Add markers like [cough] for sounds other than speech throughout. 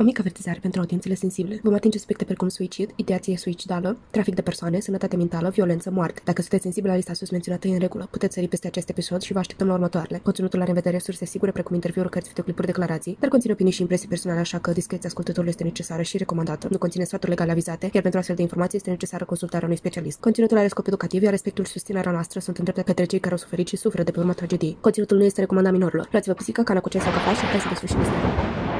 O mică avertizare pentru audiențele sensibile. Vom atinge subiecte precum suicid, ideație suicidală, trafic de persoane, sănătate mentală, violență, moarte. Dacă sunteți sensibili la lista sus menționată în regulă, puteți sări peste acest episod și vă așteptăm la următoarele. Conținutul are în vedere surse sigure precum interviuri, cărți, videoclipuri, declarații, dar conține opinii și impresii personale, așa că discreția ascultătorului este necesară și recomandată. Nu conține sfaturi legale avizate, iar pentru astfel de informații este necesară consultarea unui specialist. Conținutul are scop educativ, iar respectul și susținerea noastră sunt îndreptate către cei care au suferit și suferă de pe urma tragediei. Conținutul nu este recomandat minorilor. Luați-vă pisica, cana cu ceai sau cafea și hai să desfășurăm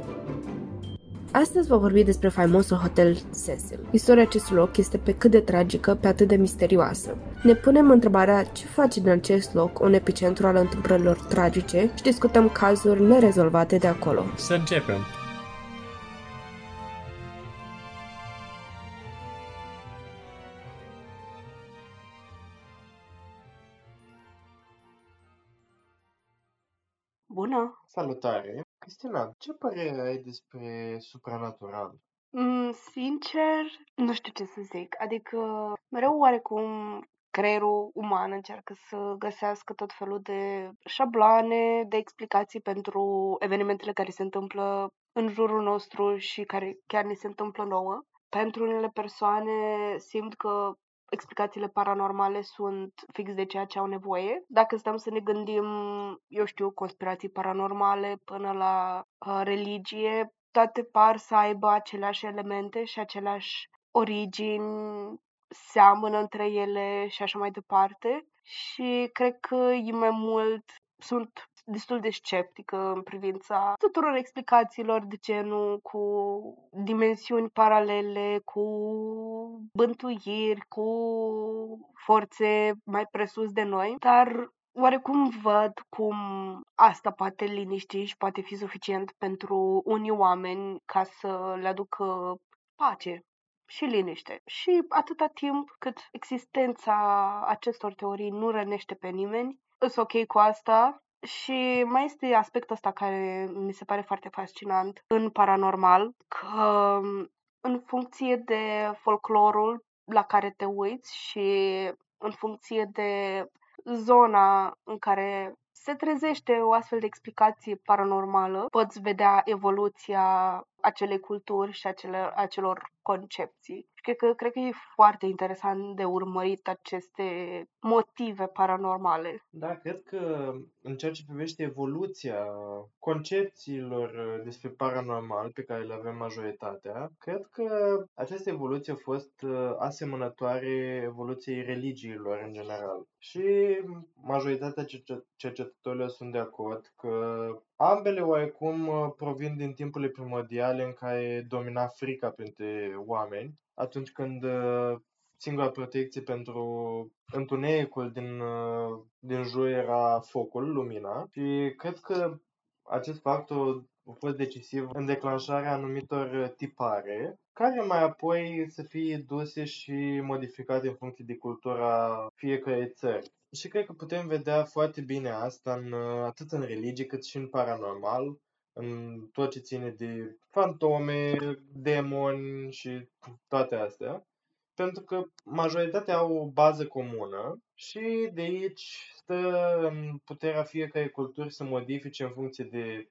Astăzi vă vorbi despre faimosul Hotel Cecil. Istoria acestui loc este pe cât de tragică, pe atât de misterioasă. Ne punem întrebarea ce face din acest loc un epicentru al întâmplărilor tragice și discutăm cazuri nerezolvate de acolo. Să începem! Salutare! Cristina, ce părere ai despre supranatural? Mm, sincer, nu știu ce să zic. Adică, mereu oarecum creierul uman încearcă să găsească tot felul de șabloane, de explicații pentru evenimentele care se întâmplă în jurul nostru și care chiar ni se întâmplă nouă. Pentru unele persoane simt că explicațiile paranormale sunt fix de ceea ce au nevoie. Dacă stăm să ne gândim, eu știu, conspirații paranormale până la uh, religie, toate par să aibă aceleași elemente și aceleași origini, seamănă între ele și așa mai departe. Și cred că e mai mult, sunt destul de sceptică în privința tuturor explicațiilor de genul cu dimensiuni paralele, cu bântuiri, cu forțe mai presus de noi, dar oarecum văd cum asta poate liniști și poate fi suficient pentru unii oameni ca să le aducă pace și liniște. Și atâta timp cât existența acestor teorii nu rănește pe nimeni, sunt ok cu asta și mai este aspectul ăsta care mi se pare foarte fascinant în paranormal, că în funcție de folclorul la care te uiți și în funcție de zona în care se trezește o astfel de explicație paranormală, poți vedea evoluția acelei culturi și acele, acelor concepții. Și cred că, cred că e foarte interesant de urmărit aceste motive paranormale. Da, cred că în ceea ce privește evoluția concepțiilor despre paranormal pe care le avem majoritatea, cred că această evoluție a fost uh, asemănătoare evoluției religiilor în general. Și majoritatea cercetătorilor sunt de acord că Ambele oarecum uh, provin din timpurile primordiale în care domina frica printre oameni, atunci când uh, singura protecție pentru întunericul din, uh, din jur era focul, lumina și cred că acest factor a fost decisiv în declanșarea anumitor tipare, care mai apoi să fie duse și modificate în funcție de cultura fiecărei țări. Și cred că putem vedea foarte bine asta în, atât în religie cât și în paranormal, în tot ce ține de fantome, demoni și toate astea. Pentru că majoritatea au o bază comună și de aici stă în puterea fiecărei culturi să modifice în funcție de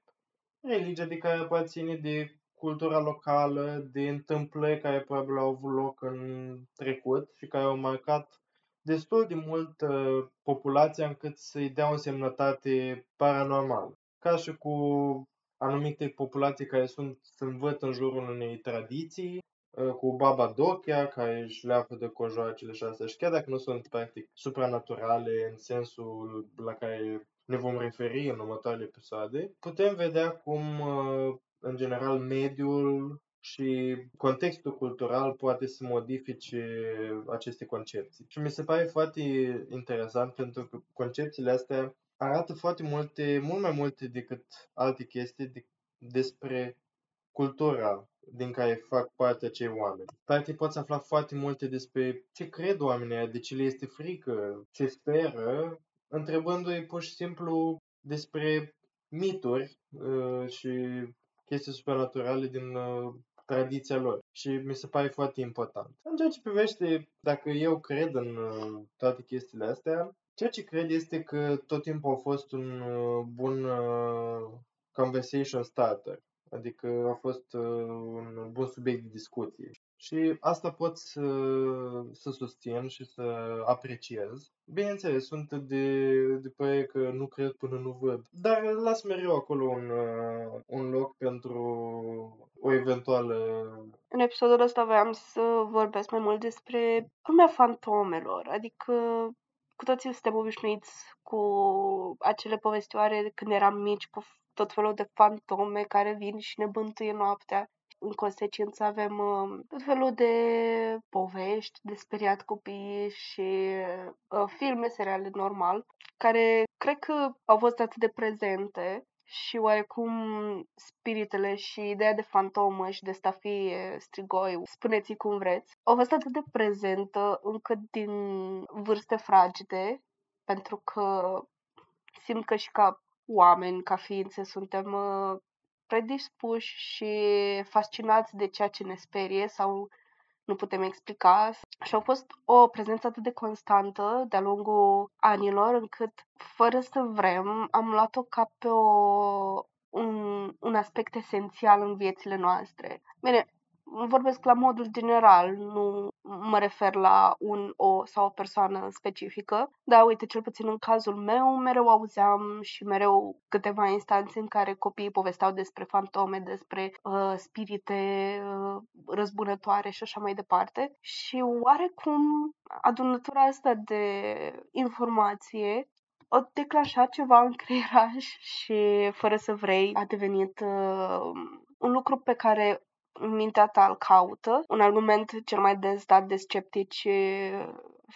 religia de care aparține, de cultura locală, de întâmplări care probabil au avut loc în trecut și care au marcat destul de mult uh, populația încât să-i dea o semnătate paranormală. Ca și cu anumite populații care sunt, se învăț în jurul unei tradiții, uh, cu Baba Dochea, care își leapă de cojoacele și astea. Și chiar dacă nu sunt practic supranaturale în sensul la care ne vom referi în următoarele episoade, putem vedea cum, uh, în general, mediul și contextul cultural poate să modifice aceste concepții. Și mi se pare foarte interesant pentru că concepțiile astea arată foarte multe, mult mai multe decât alte chestii de, despre cultura din care fac parte acei oameni. Practic poți afla foarte multe despre ce cred oamenii, de ce le este frică, ce speră, întrebându-i pur și simplu despre mituri uh, și chestii supernaturale din uh, tradiția lor. Și mi se pare foarte important. În ceea ce privește dacă eu cred în uh, toate chestiile astea, ceea ce cred este că tot timpul a fost un uh, bun uh, conversation starter. Adică a fost uh, un bun subiect de discuție. Și asta pot să, să susțin și să apreciez. Bineînțeles, sunt de, de părere că nu cred până nu văd. Dar las mereu acolo un, uh, un loc pentru o eventuală... În episodul ăsta voiam să vorbesc mai mult despre lumea fantomelor. Adică cu toții suntem obișnuiți cu acele povestioare când eram mici, cu tot felul de fantome care vin și ne bântuie noaptea. În consecință avem uh, tot felul de povești de speriat copii și uh, filme, seriale normal, care cred că au fost atât de prezente și oarecum spiritele și ideea de fantomă și de stafie, strigoi, spuneți cum vreți, au fost atât de prezentă încă din vârste fragede, pentru că simt că și ca oameni, ca ființe, suntem uh, predispuși și fascinați de ceea ce ne sperie sau nu putem explica și au fost o prezență atât de constantă de-a lungul anilor încât, fără să vrem, am luat-o ca pe o, un, un aspect esențial în viețile noastre. Bine, vorbesc la modul general, nu mă refer la un o sau o persoană specifică. Da, uite, cel puțin în cazul meu, mereu auzeam și mereu câteva instanțe în care copiii povesteau despre fantome, despre uh, spirite uh, răzbunătoare și așa mai departe. Și oarecum adunătura asta de informație o declanșat ceva în creieraș și fără să vrei a devenit uh, un lucru pe care mintea ta îl caută. Un argument cel mai des dat de sceptici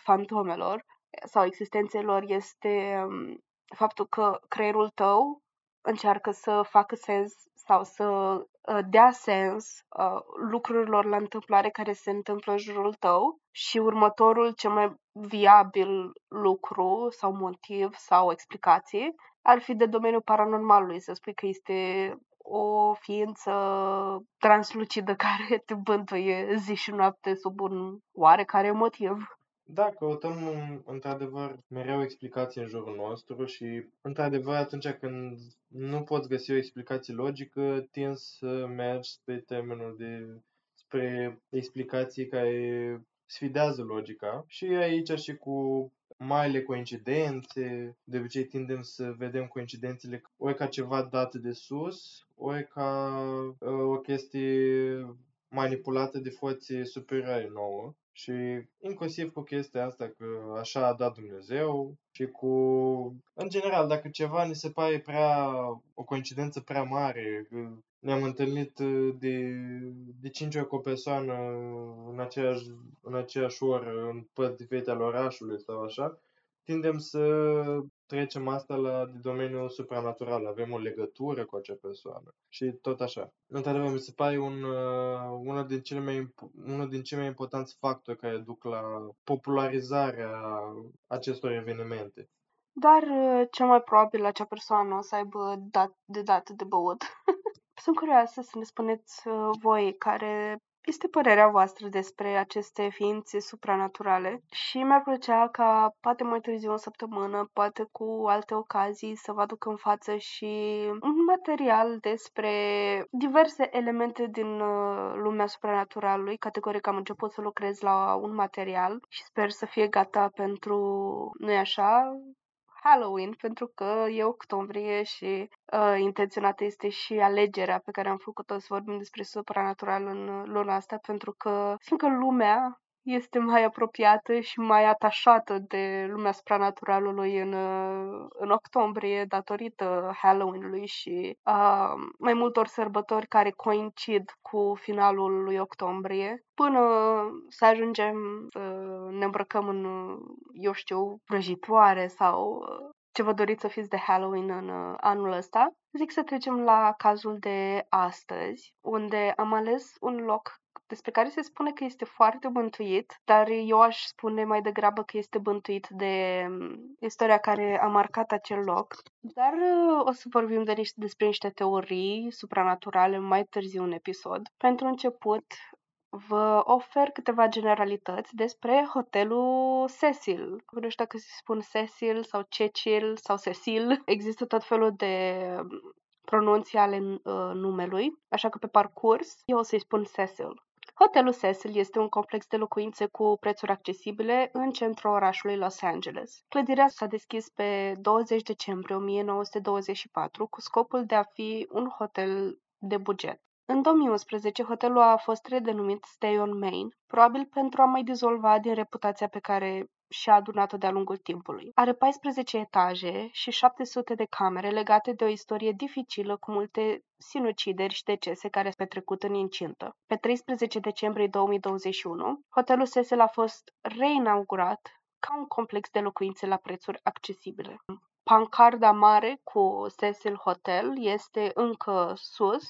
fantomelor sau existențelor este um, faptul că creierul tău încearcă să facă sens sau să uh, dea sens uh, lucrurilor la întâmplare care se întâmplă în jurul tău și următorul cel mai viabil lucru sau motiv sau explicație ar fi de domeniul paranormalului, să spui că este o ființă translucidă [laughs] care te bântuie zi și noapte sub un oarecare motiv. Da, căutăm într-adevăr mereu explicații în jurul nostru și într-adevăr atunci când nu poți găsi o explicație logică, tinzi să mergi spre termenul de spre explicații care sfidează logica și aici și cu marile coincidențe, de obicei tindem să vedem coincidențele ori ca ceva dat de sus, ori ca uh, o chestie manipulată de forțe superioare nouă. Și inclusiv cu chestia asta că așa a dat Dumnezeu și cu... În general, dacă ceva ne se pare prea... o coincidență prea mare, ne-am întâlnit de, de cinci ori cu o persoană în aceeași, în aceeași oră, în părți diferite ale orașului sau așa, tindem să trecem asta la domeniul supranatural, avem o legătură cu acea persoană și tot așa. Într-adevăr, mi se pare un, uh, unul, din cele mai, unul din cei mai importanți factori care duc la popularizarea acestor evenimente. Dar uh, cel mai probabil acea persoană o să aibă dat, de dat de băut. [laughs] Sunt curioasă să ne spuneți uh, voi care este părerea voastră despre aceste ființe supranaturale și mi-ar plăcea ca poate mai târziu în săptămână, poate cu alte ocazii să vă aduc în față și un material despre diverse elemente din uh, lumea supranaturalului. Categoric am început să lucrez la un material și sper să fie gata pentru, nu așa, Halloween, pentru că e octombrie și uh, intenționată este și alegerea pe care am făcut-o să vorbim despre supranatural în uh, luna asta, pentru că simt că lumea este mai apropiată și mai atașată de lumea supranaturalului în, uh, în octombrie datorită Halloween-ului și uh, mai multor sărbători care coincid cu finalul lui octombrie, până să ajungem să ne îmbrăcăm în, eu știu, vrăjitoare sau ce vă doriți să fiți de Halloween în uh, anul ăsta. Zic să trecem la cazul de astăzi, unde am ales un loc despre care se spune că este foarte bântuit, dar eu aș spune mai degrabă că este bântuit de um, istoria care a marcat acel loc. Dar uh, o să vorbim de niște, despre niște teorii supranaturale mai târziu în episod. Pentru început, vă ofer câteva generalități despre hotelul Cecil. Nu știu dacă se spun Cecil sau Cecil sau Cecil. Există tot felul de um, pronunții ale uh, numelui, așa că pe parcurs eu o să-i spun Cecil. Hotelul Cecil este un complex de locuințe cu prețuri accesibile în centrul orașului Los Angeles. Clădirea s-a deschis pe 20 decembrie 1924 cu scopul de a fi un hotel de buget. În 2011, hotelul a fost redenumit Stay on Main, probabil pentru a mai dizolva din reputația pe care și-a adunat-o de-a lungul timpului. Are 14 etaje și 700 de camere legate de o istorie dificilă cu multe sinucideri și decese care s-au petrecut în incintă. Pe 13 decembrie 2021, hotelul Cecil a fost reinaugurat ca un complex de locuințe la prețuri accesibile. Pancarda mare cu Cecil Hotel este încă sus,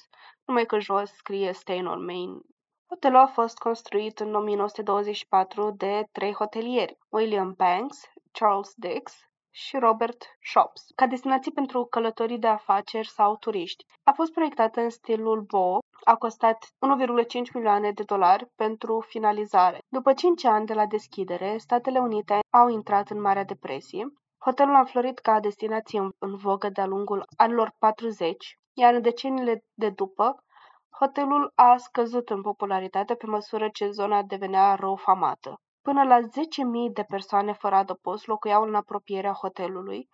numai că jos scrie Stay on Main Hotelul a fost construit în 1924 de trei hotelieri, William Banks, Charles Dix și Robert Shops, ca destinație pentru călătorii de afaceri sau turiști. A fost proiectată în stilul Beau, a costat 1,5 milioane de dolari pentru finalizare. După 5 ani de la deschidere, Statele Unite au intrat în Marea Depresie. Hotelul a înflorit ca destinație în vogă de-a lungul anilor 40, iar în deceniile de după, Hotelul a scăzut în popularitate pe măsură ce zona devenea rău famată. Până la 10.000 de persoane fără adăpost locuiau în apropierea hotelului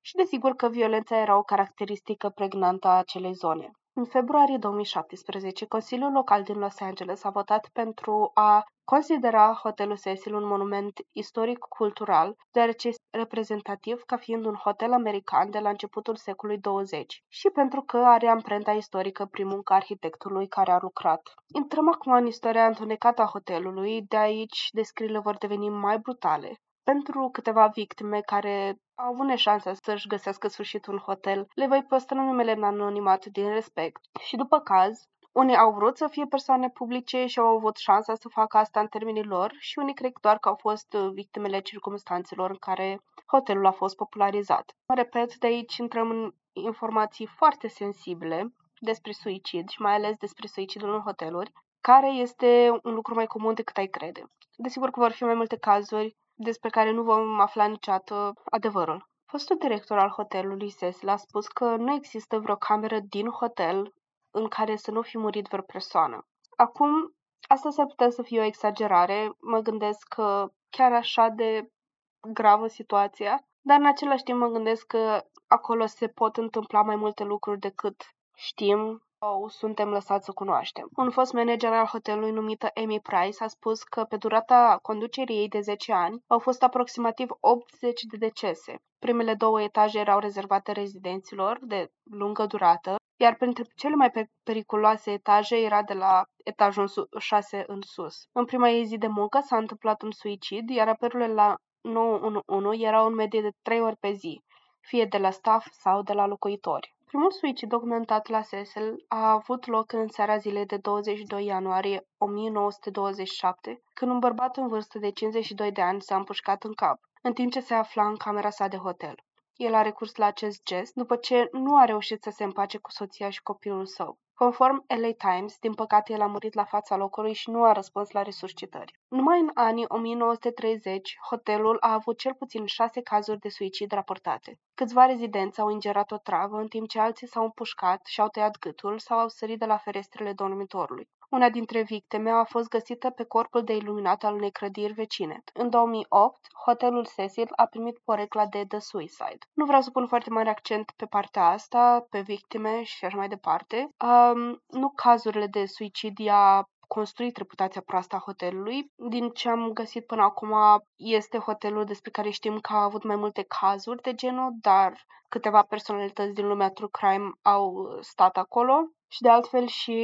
și desigur că violența era o caracteristică pregnantă a acelei zone. În februarie 2017, Consiliul Local din Los Angeles a votat pentru a considera hotelul Cecil un monument istoric-cultural, deoarece este reprezentativ ca fiind un hotel american de la începutul secolului 20 și pentru că are amprenta istorică prin munca arhitectului care a lucrat. Intrăm acum în istoria întunecată a hotelului, de aici descrierile vor deveni mai brutale. Pentru câteva victime care au avut neșansa să-și găsească sfârșitul în hotel, le voi păstra numele în anonimat din respect. Și după caz, unii au vrut să fie persoane publice și au avut șansa să facă asta în termenii lor și unii cred doar că au fost uh, victimele circumstanțelor în care hotelul a fost popularizat. Mă repet, de aici intrăm în informații foarte sensibile despre suicid și mai ales despre suicidul în hoteluri, care este un lucru mai comun decât ai crede. Desigur că vor fi mai multe cazuri despre care nu vom afla niciodată adevărul. Fostul director al hotelului Cecil a spus că nu există vreo cameră din hotel în care să nu fi murit vreo persoană. Acum, asta s-ar putea să fie o exagerare, mă gândesc că chiar așa de gravă situația, dar în același timp mă gândesc că acolo se pot întâmpla mai multe lucruri decât știm sau suntem lăsați să cunoaștem. Un fost manager al hotelului numită Amy Price a spus că pe durata conducerii ei de 10 ani au fost aproximativ 80 de decese. Primele două etaje erau rezervate rezidenților de lungă durată, iar printre cele mai periculoase etaje era de la etajul 6 în sus. În prima ei zi de muncă s-a întâmplat un suicid, iar apelurile la 911 erau în medie de 3 ori pe zi, fie de la staff sau de la locuitori. Primul suicid documentat la Cecil a avut loc în seara zilei de 22 ianuarie 1927, când un bărbat în vârstă de 52 de ani s-a împușcat în cap, în timp ce se afla în camera sa de hotel. El a recurs la acest gest după ce nu a reușit să se împace cu soția și copilul său. Conform LA Times, din păcate el a murit la fața locului și nu a răspuns la resuscitări. Numai în anii 1930, hotelul a avut cel puțin șase cazuri de suicid raportate. Câțiva rezidenți au ingerat o travă, în timp ce alții s-au împușcat și-au tăiat gâtul sau au sărit de la ferestrele dormitorului. Una dintre victime a fost găsită pe corpul de iluminat al unei clădiri vecine. În 2008, hotelul Cecil a primit porecla de The Suicide. Nu vreau să pun foarte mare accent pe partea asta, pe victime și așa mai departe. Um, nu cazurile de suicid i-a construit reputația proastă a hotelului. Din ce am găsit până acum, este hotelul despre care știm că a avut mai multe cazuri de genul, dar câteva personalități din lumea true crime au stat acolo Și de altfel și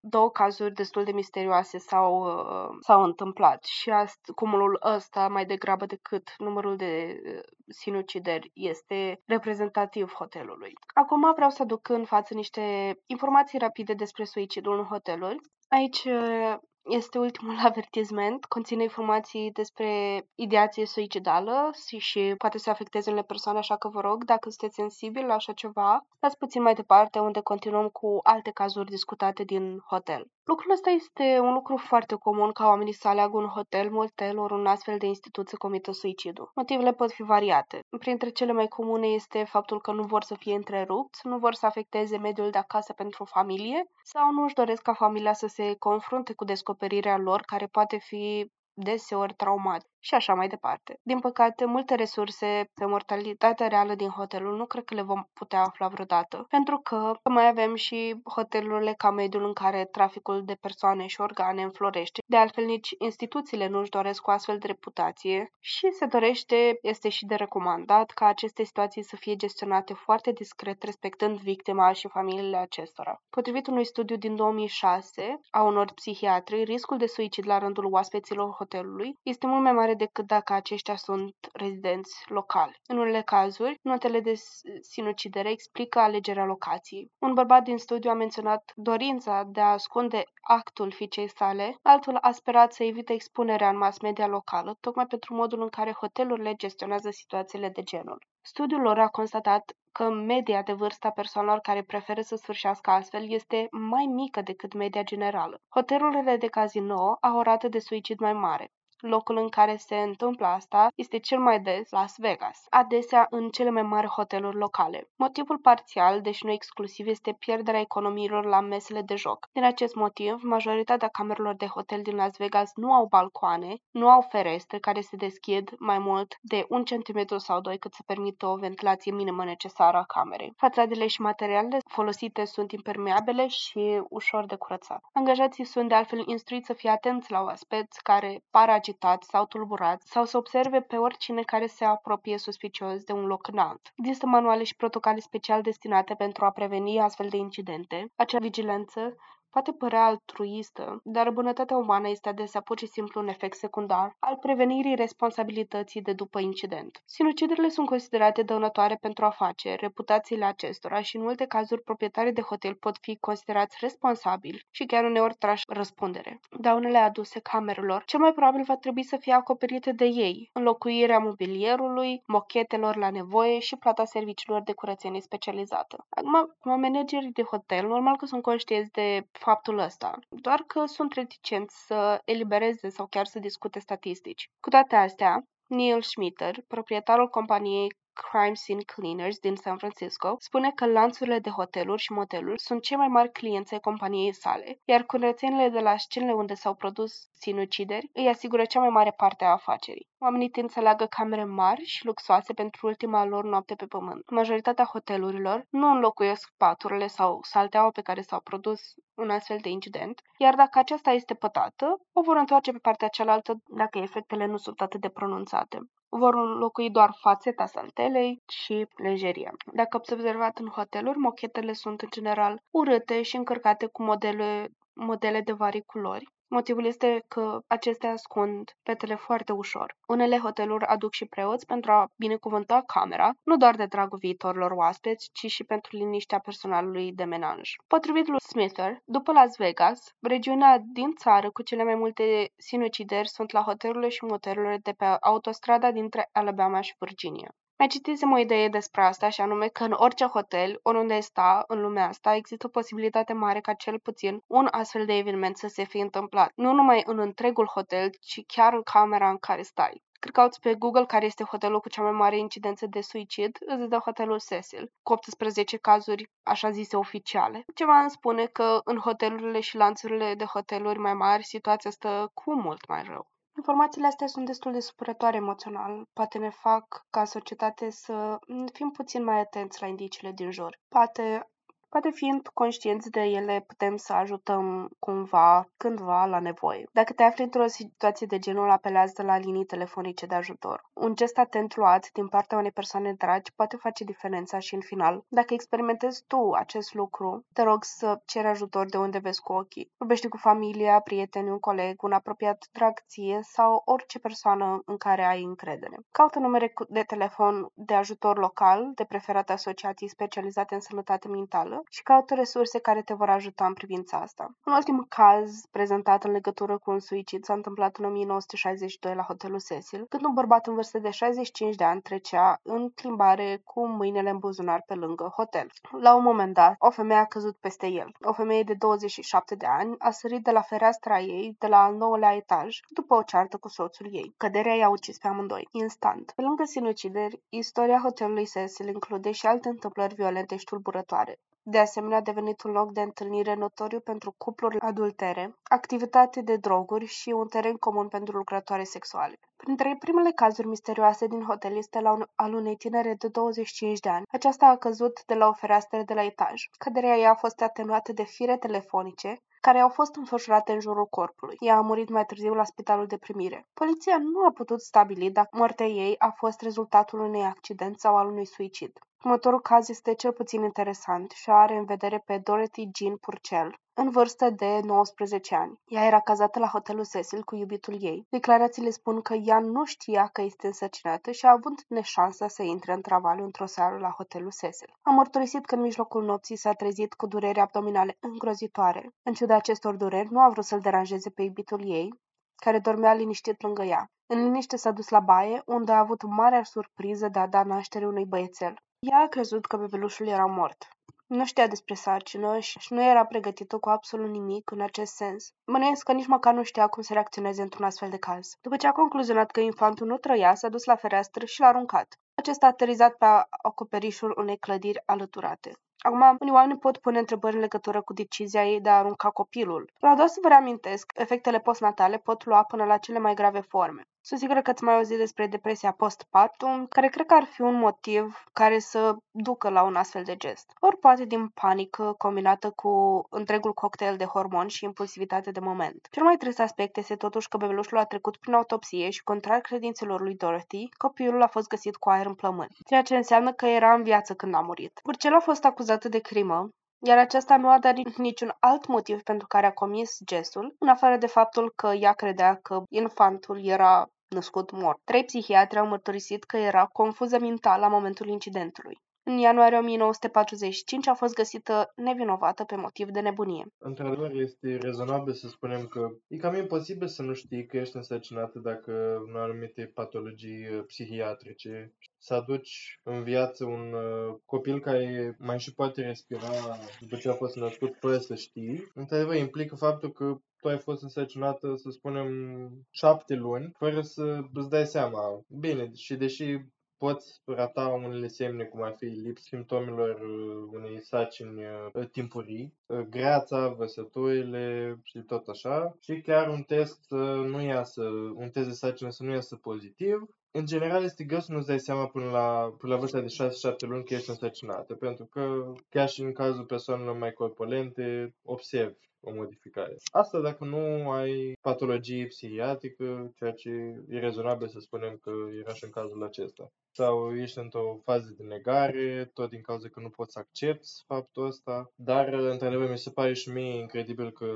două cazuri destul de misterioase s-au, uh, s-au întâmplat și ast, cumulul ăsta mai degrabă decât numărul de uh, sinucideri este reprezentativ hotelului. Acum vreau să aduc în față niște informații rapide despre suicidul în hoteluri. Aici uh, este ultimul [laughs] avertisment, conține informații despre ideație suicidală și, și poate să afecteze unele persoane, așa că vă rog, dacă sunteți sensibil la așa ceva, dați puțin mai departe unde continuăm cu alte cazuri discutate din hotel. Lucrul ăsta este un lucru foarte comun ca oamenii să aleagă un hotel, motel ori un astfel de instituție comită suicidul. Motivele pot fi variate. Printre cele mai comune este faptul că nu vor să fie întrerupți, nu vor să afecteze mediul de acasă pentru familie sau nu își doresc ca familia să se confrunte cu descoperirea lor care poate fi deseori traumat și așa mai departe. Din păcate, multe resurse pe mortalitatea reală din hotelul nu cred că le vom putea afla vreodată, pentru că mai avem și hotelurile ca mediul în care traficul de persoane și organe înflorește. De altfel, nici instituțiile nu își doresc o astfel de reputație și se dorește, este și de recomandat, ca aceste situații să fie gestionate foarte discret, respectând victima și familiile acestora. Potrivit unui studiu din 2006 a unor psihiatri, riscul de suicid la rândul oaspeților hotelului este mult mai mare mare decât dacă aceștia sunt rezidenți locali. În unele cazuri, notele de sinucidere explică alegerea locației. Un bărbat din studiu a menționat dorința de a ascunde actul fiicei sale, altul a sperat să evite expunerea în mass media locală, tocmai pentru modul în care hotelurile gestionează situațiile de genul. Studiul lor a constatat că media de vârstă a persoanelor care preferă să sfârșească astfel este mai mică decât media generală. Hotelurile de casino au o rată de suicid mai mare. Locul în care se întâmplă asta este cel mai des Las Vegas, adesea în cele mai mari hoteluri locale. Motivul parțial, deși nu exclusiv, este pierderea economiilor la mesele de joc. Din acest motiv, majoritatea camerelor de hotel din Las Vegas nu au balcoane, nu au ferestre care se deschid mai mult de un centimetru sau doi cât să permită o ventilație minimă necesară a camerei. Fațadele și materialele folosite sunt impermeabile și ușor de curățat. Angajații sunt de altfel instruiți să fie atenți la oaspeți care par agitați agitați sau tulburați sau să observe pe oricine care se apropie suspicios de un loc înalt. Există manuale și protocole special destinate pentru a preveni astfel de incidente. Acea vigilență Poate părea altruistă, dar bunătatea umană este adesea pur și simplu un efect secundar al prevenirii responsabilității de după incident. Sinuciderile sunt considerate dăunătoare pentru afaceri, reputațiile acestora și în multe cazuri proprietarii de hotel pot fi considerați responsabili și chiar uneori trași răspundere. Daunele aduse camerelor cel mai probabil va trebui să fie acoperite de ei, înlocuirea mobilierului, mochetelor la nevoie și plata serviciilor de curățenie specializată. Acum, managerii de hotel, normal că sunt conștienți de faptul ăsta, doar că sunt reticenți să elibereze sau chiar să discute statistici. Cu toate astea, Neil Schmitter, proprietarul companiei Crime Scene Cleaners din San Francisco, spune că lanțurile de hoteluri și moteluri sunt cei mai mari clienți ai companiei sale, iar curățenile de la scenele unde s-au produs sinucideri îi asigură cea mai mare parte a afacerii. Oamenii tind să aleagă camere mari și luxoase pentru ultima lor noapte pe pământ. Majoritatea hotelurilor nu înlocuiesc paturile sau salteaua pe care s-au produs un astfel de incident, iar dacă aceasta este pătată, o vor întoarce pe partea cealaltă dacă efectele nu sunt atât de pronunțate vor înlocui doar fațeta saltelei și lejeria. Dacă ați observat în hoteluri, mochetele sunt în general urâte și încărcate cu modele, modele de vari culori. Motivul este că acestea ascund petele foarte ușor. Unele hoteluri aduc și preoți pentru a binecuvânta camera, nu doar de dragul viitorilor oaspeți, ci și pentru liniștea personalului de menaj. Potrivit lui Smither, după Las Vegas, regiunea din țară cu cele mai multe sinucideri sunt la hotelurile și motelurile de pe autostrada dintre Alabama și Virginia. Mai citisem o idee despre asta și anume că în orice hotel, oriunde sta în lumea asta, există o posibilitate mare ca cel puțin un astfel de eveniment să se fie întâmplat. Nu numai în întregul hotel, ci chiar în camera în care stai. Cred cauți pe Google care este hotelul cu cea mai mare incidență de suicid, îți dă hotelul Cecil, cu 18 cazuri așa zise oficiale. Ceva îmi spune că în hotelurile și lanțurile de hoteluri mai mari situația stă cu mult mai rău. Informațiile astea sunt destul de supărătoare emoțional. Poate ne fac, ca societate, să fim puțin mai atenți la indiciile din jur. Poate Poate fiind conștienți de ele, putem să ajutăm cumva, cândva, la nevoie. Dacă te afli într-o situație de genul, apelează la linii telefonice de ajutor. Un gest atent luat din partea unei persoane dragi poate face diferența și, în final, dacă experimentezi tu acest lucru, te rog să ceri ajutor de unde vezi cu ochii. Vorbește cu familia, prieteni, un coleg, un apropiat drag ție sau orice persoană în care ai încredere. Caută numere de telefon de ajutor local, de preferate asociații specializate în sănătate mentală și caută resurse care te vor ajuta în privința asta. Un ultim caz prezentat în legătură cu un suicid s-a întâmplat în 1962 la hotelul Cecil, când un bărbat în vârstă de 65 de ani trecea în plimbare cu mâinile în buzunar pe lângă hotel. La un moment dat, o femeie a căzut peste el. O femeie de 27 de ani a sărit de la fereastra ei de la al nouălea etaj după o ceartă cu soțul ei. Căderea i-a ucis pe amândoi, instant. Pe lângă sinucideri, istoria hotelului Cecil include și alte întâmplări violente și tulburătoare. De asemenea, a devenit un loc de întâlnire notoriu pentru cupluri adultere, activitate de droguri și un teren comun pentru lucrătoare sexuale. Printre primele cazuri misterioase din hotel este la un, al unei tinere de 25 de ani. Aceasta a căzut de la o fereastră de la etaj. Căderea ei a fost atenuată de fire telefonice, care au fost înfășurate în jurul corpului. Ea a murit mai târziu la spitalul de primire. Poliția nu a putut stabili dacă moartea ei a fost rezultatul unui accident sau al unui suicid. Următorul caz este cel puțin interesant și are în vedere pe Dorothy Jean Purcell, în vârstă de 19 ani. Ea era cazată la hotelul Cecil cu iubitul ei. Declarațiile spun că ea nu știa că este însărcinată și a avut neșansa să intre în travaliu într-o seară la hotelul Cecil. A mărturisit că în mijlocul nopții s-a trezit cu dureri abdominale îngrozitoare. În ciuda acestor dureri, nu a vrut să-l deranjeze pe iubitul ei, care dormea liniștit lângă ea. În liniște s-a dus la baie, unde a avut marea surpriză de a da naștere unui băiețel. Ea a crezut că bebelușul era mort. Nu știa despre sarcină și nu era pregătită cu absolut nimic în acest sens. Bănuiesc că nici măcar nu știa cum să reacționeze într-un astfel de caz. După ce a concluzionat că infantul nu trăia, s-a dus la fereastră și l-a aruncat. Acesta a aterizat pe acoperișul unei clădiri alăturate. Acum, unii oameni pot pune întrebări în legătură cu decizia ei de a arunca copilul. Vreau doar să vă reamintesc, efectele postnatale pot lua până la cele mai grave forme. Sunt sigură că ați mai auzit despre depresia postpartum, care cred că ar fi un motiv care să ducă la un astfel de gest. Ori poate din panică combinată cu întregul cocktail de hormoni și impulsivitate de moment. Cel mai trist aspect este totuși că bebelușul a trecut prin autopsie și, contrar credințelor lui Dorothy, copilul a fost găsit cu aer în plămâni, ceea ce înseamnă că era în viață când a murit. Burcel a fost acuzată de crimă, iar aceasta nu a dat niciun alt motiv pentru care a comis gestul, în afară de faptul că ea credea că infantul era născut mort. Trei psihiatri au mărturisit că era confuză mental la momentul incidentului. În ianuarie 1945 a fost găsită nevinovată pe motiv de nebunie. Într-adevăr, este rezonabil să spunem că e cam imposibil să nu știi că ești însărcinată dacă nu ai anumite patologii uh, psihiatrice. Să aduci în viață un uh, copil care mai și poate respira după ce a fost născut fără să știi, într-adevăr implică faptul că tu ai fost însărcinată, să spunem, șapte luni, fără să îți dai seama. Bine, și deși poți rata unele semne, cum ar fi lipsa simptomelor uh, unei sacini uh, timpurii, uh, greața, văsătorile și tot așa. Și chiar un test să nu iasă, un test de sacină să nu iasă pozitiv, în general este greu să nu-ți dai seama până la, până la vârsta de 6-7 luni că ești însărcinată, pentru că chiar și în cazul persoanelor mai corpulente observi o modificare. Asta dacă nu ai patologie psihiatrică, ceea ce e rezonabil să spunem că era și în cazul acesta. Sau ești într-o fază de negare, tot din cauza că nu poți să accepti faptul ăsta. Dar, într-adevăr, mi se pare și mie incredibil că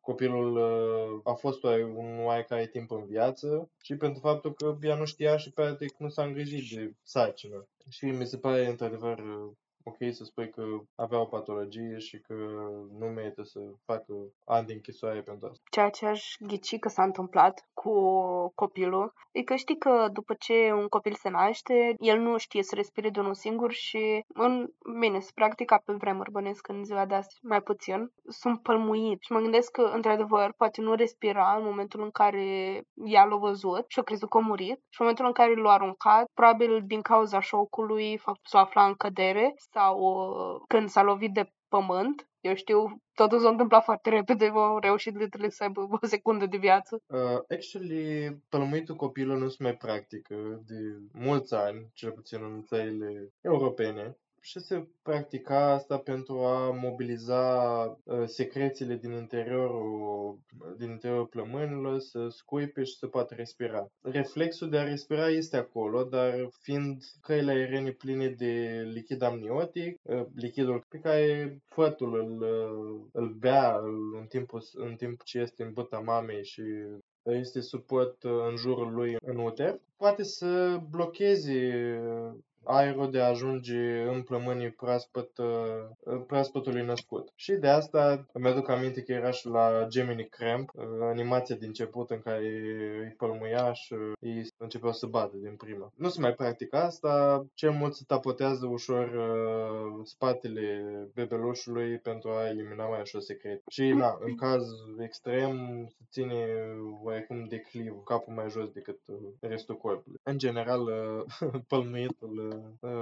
copilul uh, a fost un oarecare timp în viață și pentru faptul că ea nu știa și pe nu s-a îngrijit de sarcină. Și mi se pare într-adevăr ok să spui că avea o patologie și că nu merită să facă ani de închisoare pentru asta. Ceea ce aș ghici că s-a întâmplat cu copilul e că știi că după ce un copil se naște, el nu știe să respire de unul singur și, în, bine, se practica pe vremuri, bănesc în ziua de azi mai puțin, sunt pălmuit și mă gândesc că, într-adevăr, poate nu respira în momentul în care ea l-a văzut și a crezut că a murit și în momentul în care l-a aruncat, probabil din cauza șocului, faptul să afla în cădere sau uh, când s-a lovit de pământ, eu știu, totul s-a întâmplat foarte repede, au reușit literally să aibă o secundă de viață. Uh, actually, pălămuitul copilul nu se mai practică de mulți ani, cel puțin în țările europene. Și se practica asta pentru a mobiliza uh, secrețiile din interiorul, din interiorul plămânilor, să scuipe și să poată respira. Reflexul de a respira este acolo, dar fiind căile aeriene pline de lichid amniotic, uh, lichidul pe care fătul îl, uh, îl bea în, timpul, în timp ce este în buta mamei și este suport în jurul lui în uter, poate să blocheze aerul de a ajunge în plămânii proaspăt, uh, proaspătului născut. Și de asta îmi aduc aminte că era și la Gemini Cramp, uh, animația din început în care îi pălmuia și ei începeau să bată din prima. Nu se mai practică asta, cel mult se tapotează ușor uh, spatele bebelușului pentru a elimina mai ușor secret. Și na, în caz extrem se ține oarecum decliv, capul mai jos decât restul corpului. În general, [laughs] pălmuitul Uh,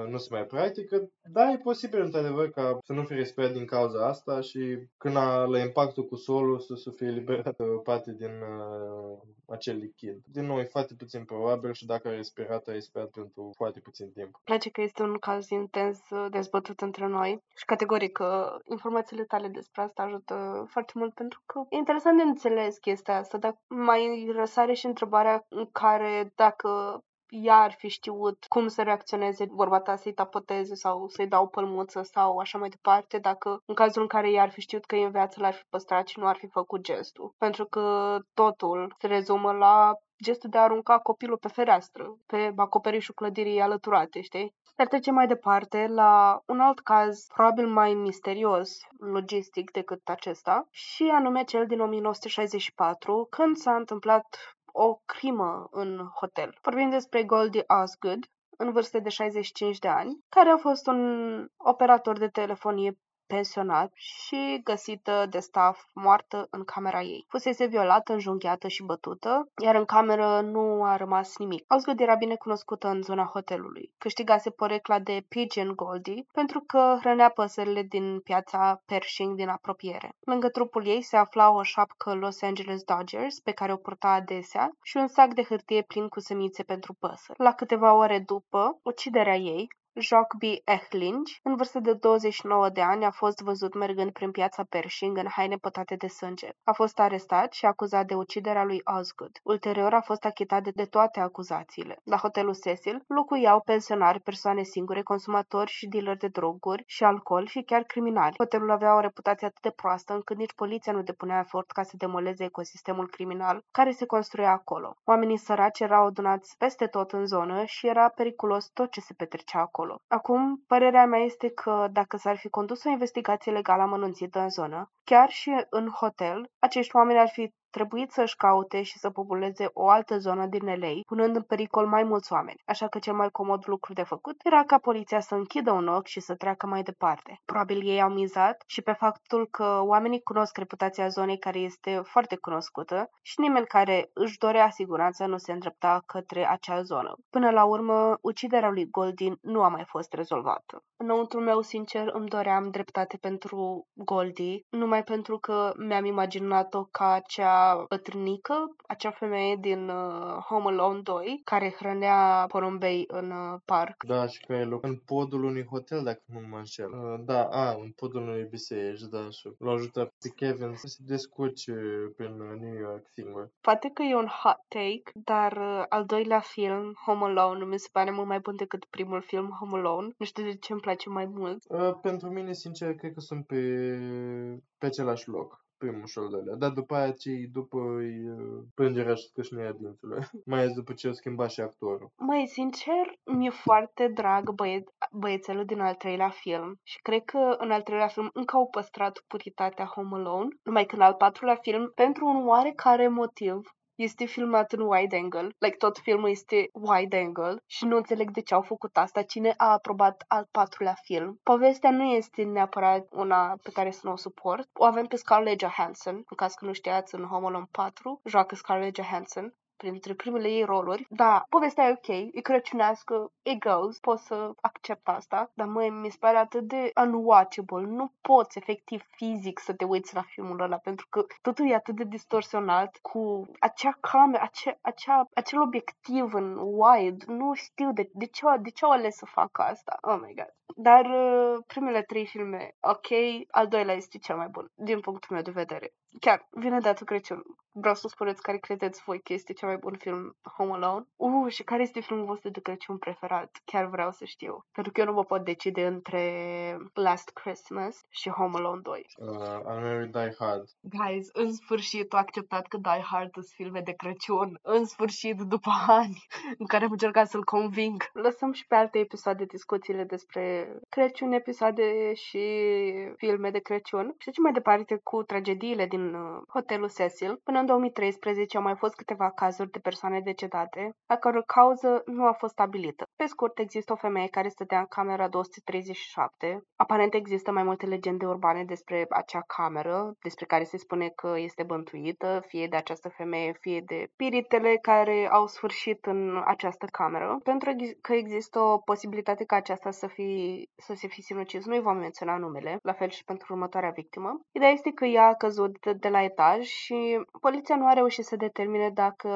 nu se mai practică, dar e posibil într-adevăr ca să nu fie respirat din cauza asta și când a, la impactul cu solul să, să fie eliberată parte din uh, acel lichid. Din nou, e foarte puțin probabil și dacă a respirat, a respirat pentru foarte puțin timp. place că este un caz intens uh, dezbătut între noi și categoric că informațiile tale despre asta ajută foarte mult pentru că e interesant de înțeles chestia asta, dar mai răsare și întrebarea în care dacă ea ar fi știut cum să reacționeze vorba ta să-i tapoteze sau să-i dau pălmuță sau așa mai departe, dacă în cazul în care ea ar fi știut că e în viață l-ar fi păstrat și nu ar fi făcut gestul. Pentru că totul se rezumă la gestul de a arunca copilul pe fereastră, pe acoperișul clădirii alăturate, știi? Dar trecem mai departe la un alt caz, probabil mai misterios, logistic decât acesta, și anume cel din 1964, când s-a întâmplat o crimă în hotel. Vorbim despre Goldie Osgood, în vârstă de 65 de ani, care a fost un operator de telefonie pensionat și găsită de staff moartă în camera ei. Fusese violată, înjunghiată și bătută, iar în cameră nu a rămas nimic. Osgood era bine cunoscută în zona hotelului. Câștigase porecla de Pigeon Goldie pentru că hrănea păsările din piața Pershing din apropiere. Lângă trupul ei se afla o șapcă Los Angeles Dodgers pe care o purta adesea și un sac de hârtie plin cu semințe pentru păsări. La câteva ore după uciderea ei, Jacques B. Ehling, în vârstă de 29 de ani, a fost văzut mergând prin piața Pershing în haine pătate de sânge. A fost arestat și acuzat de uciderea lui Osgood. Ulterior a fost achitat de, de toate acuzațiile. La hotelul Cecil locuiau pensionari, persoane singure, consumatori și dealeri de droguri și alcool și chiar criminali. Hotelul avea o reputație atât de proastă încât nici poliția nu depunea efort ca să demoleze ecosistemul criminal care se construia acolo. Oamenii săraci erau adunați peste tot în zonă și era periculos tot ce se petrecea acolo acolo. Acum, părerea mea este că dacă s-ar fi condus o investigație legală amănunțită în zonă, chiar și în hotel, acești oameni ar fi trebuit să-și caute și să populeze o altă zonă din LA, punând în pericol mai mulți oameni. Așa că cel mai comod lucru de făcut era ca poliția să închidă un ochi și să treacă mai departe. Probabil ei au mizat și pe faptul că oamenii cunosc reputația zonei care este foarte cunoscută și nimeni care își dorea siguranța nu se îndrepta către acea zonă. Până la urmă, uciderea lui Goldin nu a mai fost rezolvată. Înăuntru meu, sincer, îmi doream dreptate pentru Goldie, numai pentru că mi-am imaginat-o ca cea bătrânică, acea femeie din uh, Home Alone 2, care hrănea porumbei în uh, parc. Da, și care loc în podul unui hotel, dacă nu mă înșel. Uh, da, a, în podul unui biserici, da, și l a ajutat pe Kevin să se descurce prin uh, New York singur. Poate că e un hot take, dar uh, al doilea film, Home Alone, mi se pare mult mai bun decât primul film, Home Alone. Nu știu de ce îmi place mai mult. Uh, pentru mine, sincer, cred că sunt pe, pe același loc primul și al doilea. Dar după aia cei după îi plângerea și scâșnea dințele. [laughs] Mai ales după ce o schimba și actorul. Măi, sincer, mi-e foarte drag băie- băiețelul din al treilea film. Și cred că în al treilea film încă au păstrat puritatea Home Alone. Numai că în al patrulea film, pentru un oarecare motiv, este filmat în wide angle, like tot filmul este wide angle și nu înțeleg de ce au făcut asta, cine a aprobat al patrulea film. Povestea nu este neapărat una pe care să nu o suport. O avem pe Scarlett Johansson, în caz că nu știați, în Home Alone 4, joacă Scarlett Johansson printre primele ei roluri. Da, povestea e ok, e crăciunească, it goes, pot să accept asta, dar măi, mi se pare atât de unwatchable. Nu poți efectiv fizic să te uiți la filmul ăla, pentru că totul e atât de distorsionat cu acea cameră, acea, acea, acel obiectiv în wide. Nu știu de, de, ce, de ce au ales să facă asta. Oh my god. Dar uh, primele trei filme, ok, al doilea este cel mai bun, din punctul meu de vedere. Chiar, vine datul Crăciun. Vreau să spuneți care credeți voi că este cel mai bun film Home Alone. Uh, și care este filmul vostru de Crăciun preferat? Chiar vreau să știu. Pentru că eu nu mă pot decide între Last Christmas și Home Alone 2. Uh, al meu e Die Hard. Guys, în sfârșit au acceptat că Die Hard sunt filme de Crăciun. În sfârșit, după [laughs] ani în care am încercat să-l conving. Lăsăm și pe alte episoade discuțiile despre Crăciun, episoade și filme de Crăciun. Și mai departe cu tragediile din uh, hotelul Cecil. Până în 2013 au mai fost câteva cazuri de persoane decedate, a căror cauză nu a fost stabilită. Pe scurt, există o femeie care stătea în camera 237. Aparent există mai multe legende urbane despre acea cameră, despre care se spune că este bântuită, fie de această femeie, fie de spiritele care au sfârșit în această cameră. Pentru că există o posibilitate ca aceasta să, fi, să se fi sinucis, nu-i vom menționa numele, la fel și pentru următoarea victimă. Ideea este că ea a căzut de, de la etaj și poliția nu a reușit să determine dacă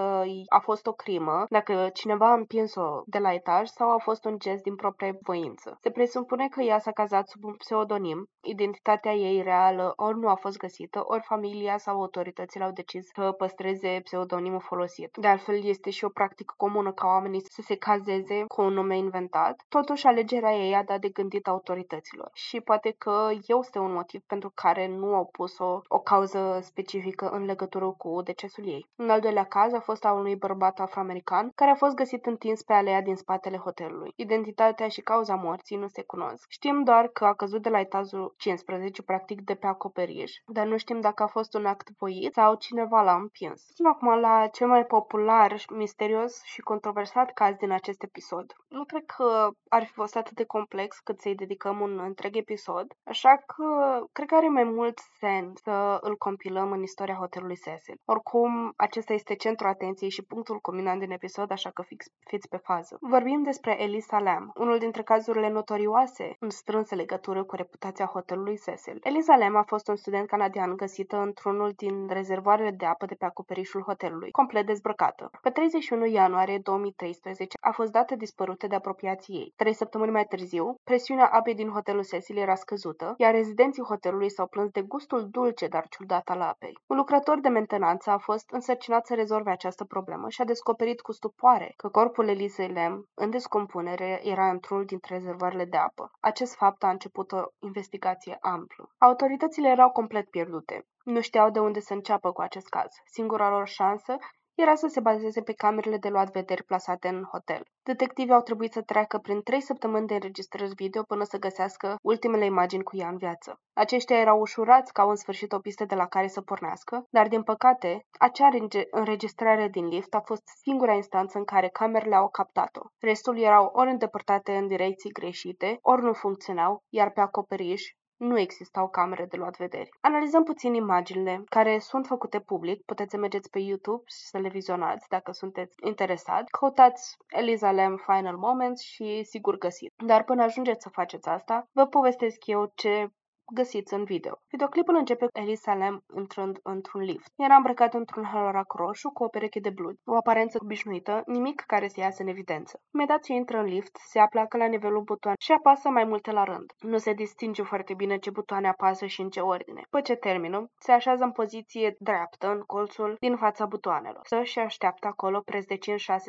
a fost o crimă, dacă cineva a împins-o de la etaj sau a fost un gest din proprie voință. Se presupune că ea s-a cazat sub un pseudonim, identitatea ei reală ori nu a fost găsită, ori familia sau autoritățile au decis să păstreze pseudonimul folosit. De altfel, este și o practică comună ca oamenii să se cazeze cu un nume inventat. Totuși, alegerea ei a dat de gândit autorităților și poate că este un motiv pentru care nu au pus o, o cauză specifică în legătură cu decesul ei. Un al doilea caz a fost a unui bărbat afroamerican care a fost găsit întins pe alea din spatele hotelului. Identitatea și cauza morții nu se cunosc. Știm doar că a căzut de la etajul 15, practic de pe acoperiș, dar nu știm dacă a fost un act voit sau cineva l-a împins. Sunt acum la cel mai popular, misterios și controversat caz din acest episod. Nu cred că ar fi fost atât de complex cât să-i dedicăm un întreg episod, așa că cred că are mai mult sens să îl compilăm în istoria hotelului Cecil. Oricum, acesta este centrul atenției și punctul culminant din episod, așa că fix, fiți pe fază. Vorbim despre Elisa Lam, unul dintre cazurile notorioase în strânsă legătură cu reputația hotelului Cecil. Elisa Lam a fost un student canadian găsită într-unul din rezervoarele de apă de pe acoperișul hotelului, complet dezbrăcată. Pe 31 ianuarie 2013 a fost dată dispărută de apropiații ei. Trei săptămâni mai târziu, presiunea apei din hotelul Cecil era scăzută, iar rezidenții hotelului s-au plâns de gustul dulce, dar ciudat al apei. Un lucrător de mentenanță a fost însărcinat să rezolve această problemă și a descoperit cu stupoare că corpul Elisei Lem, în descompunere, era într-unul dintre rezervoarele de apă. Acest fapt a început o investigație amplă. Autoritățile erau complet pierdute. Nu știau de unde să înceapă cu acest caz. Singura lor șansă era să se bazeze pe camerele de luat vederi plasate în hotel. Detectivii au trebuit să treacă prin trei săptămâni de înregistrări video până să găsească ultimele imagini cu ea în viață. Aceștia erau ușurați ca în sfârșit o pistă de la care să pornească, dar din păcate, acea înregistrare din lift a fost singura instanță în care camerele au captat-o. Restul erau ori îndepărtate în direcții greșite, ori nu funcționau, iar pe acoperiș nu existau camere de luat vederi. Analizăm puțin imaginile care sunt făcute public. Puteți să mergeți pe YouTube și să le vizionați dacă sunteți interesați. Căutați Eliza Lam Final Moments și sigur găsiți. Dar până ajungeți să faceți asta, vă povestesc eu ce găsiți în video. Videoclipul începe cu Elisa Lam intrând într-un lift. Era îmbrăcat într-un halorac roșu cu o pereche de blugi, o aparență obișnuită, nimic care să iasă în evidență. Imediat ce intră în lift, se aplacă la nivelul butoane și apasă mai multe la rând. Nu se distinge foarte bine ce butoane apasă și în ce ordine. După ce termină, se așează în poziție dreaptă în colțul din fața butoanelor. Stă și așteaptă acolo preț de 5-6